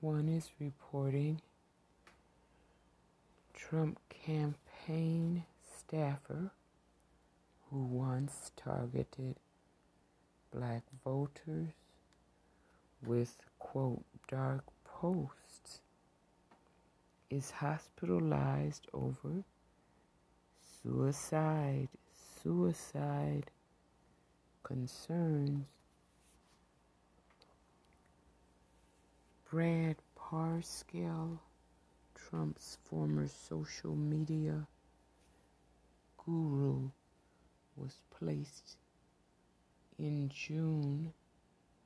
one is reporting Trump campaign staffer who once targeted black voters with, quote, dark posts is hospitalized over suicide, suicide concerns. Brad Parscale, Trump's former social media guru, was placed in June,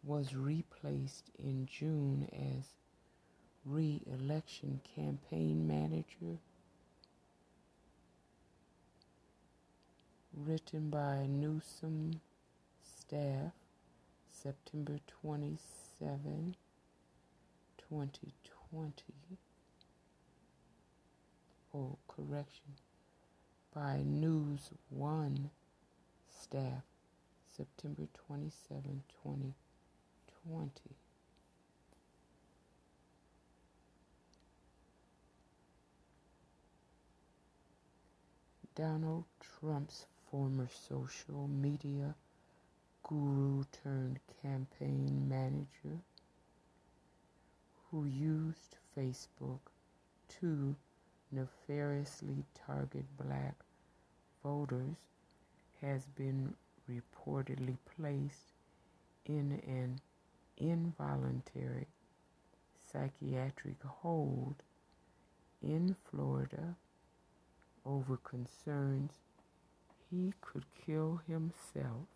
was replaced in June as re election campaign manager. Written by Newsom staff, September 27, 2020. Oh, correction. By News One staff, September 27, 2020. Donald Trump's former social media guru turned campaign manager who used Facebook to nefariously target black voters has been reportedly placed in an involuntary psychiatric hold in Florida over concerns he could kill himself.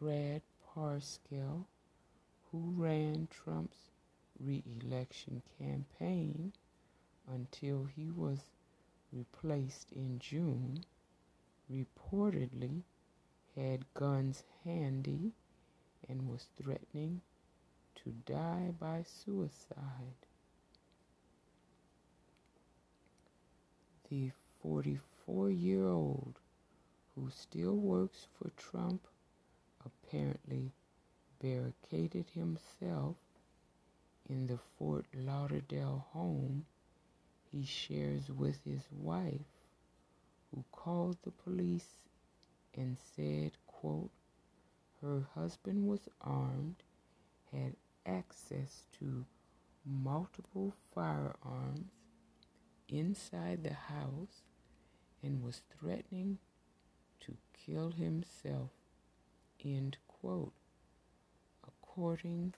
Brad Parscale, who ran Trump's re-election campaign until he was replaced in June, reportedly had guns handy and was threatening to die by suicide. The 44 year old who still works for Trump apparently barricaded himself in the Fort Lauderdale home he shares with his wife, who called the police and said, quote, her husband was armed, had access to multiple firearms inside the house, and was threatening to kill himself, end quote. According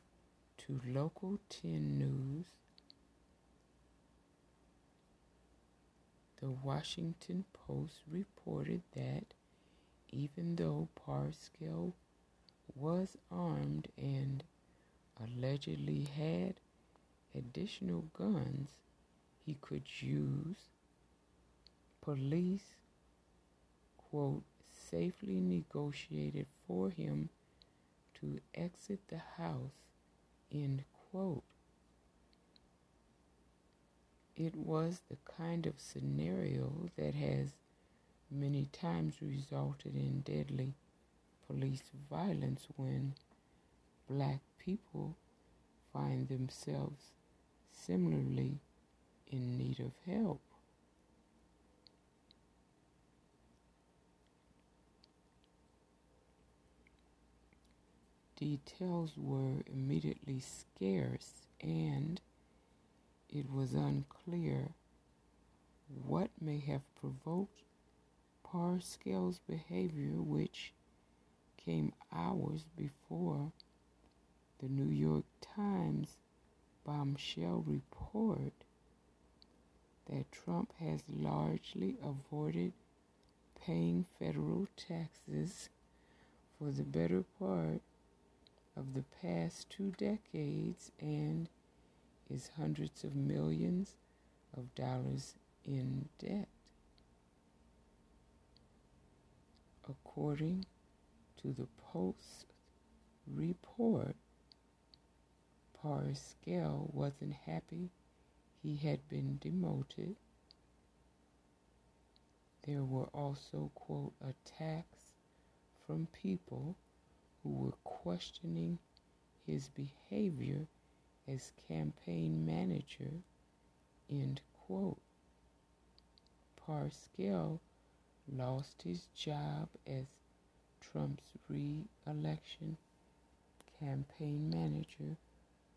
to Local 10 News, the Washington Post reported that even though Parscale was armed and allegedly had additional guns he could use, police, quote, safely negotiated for him to exit the house, end quote. It was the kind of scenario that has many times resulted in deadly police violence when black people find themselves similarly in need of help. Details were immediately scarce and it was unclear what may have provoked Parscale's behavior, which came hours before the New York Times bombshell report that Trump has largely avoided paying federal taxes for the better part of the past two decades and is hundreds of millions of dollars in debt. According to the Post report, Parscale wasn't happy he had been demoted. There were also, quote, attacks from people who were questioning his behavior as campaign manager, end quote. Parscale lost his job as Trump's re election campaign manager,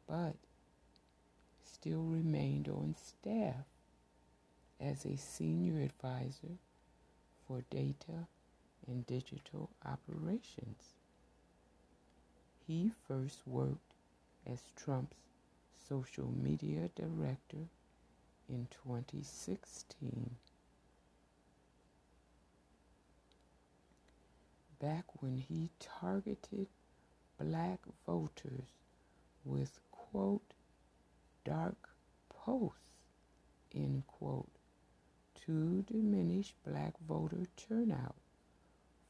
but still remained on staff as a senior advisor for data and digital operations. He first worked as Trump's social media director in 2016. Back when he targeted black voters with, quote, dark posts, end quote, to diminish black voter turnout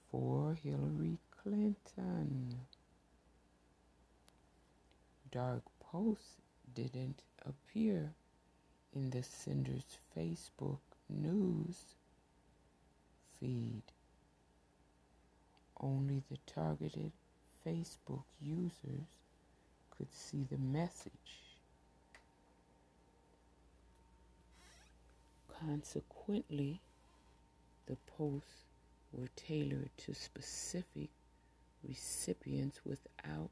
for Hillary Clinton. Dark posts didn't appear in the sender's Facebook news feed. Only the targeted Facebook users could see the message. Consequently, the posts were tailored to specific recipients without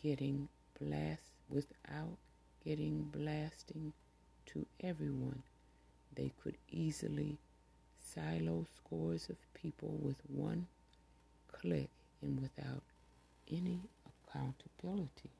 getting blast without getting blasting to everyone. They could easily silo scores of people with one click and without any accountability.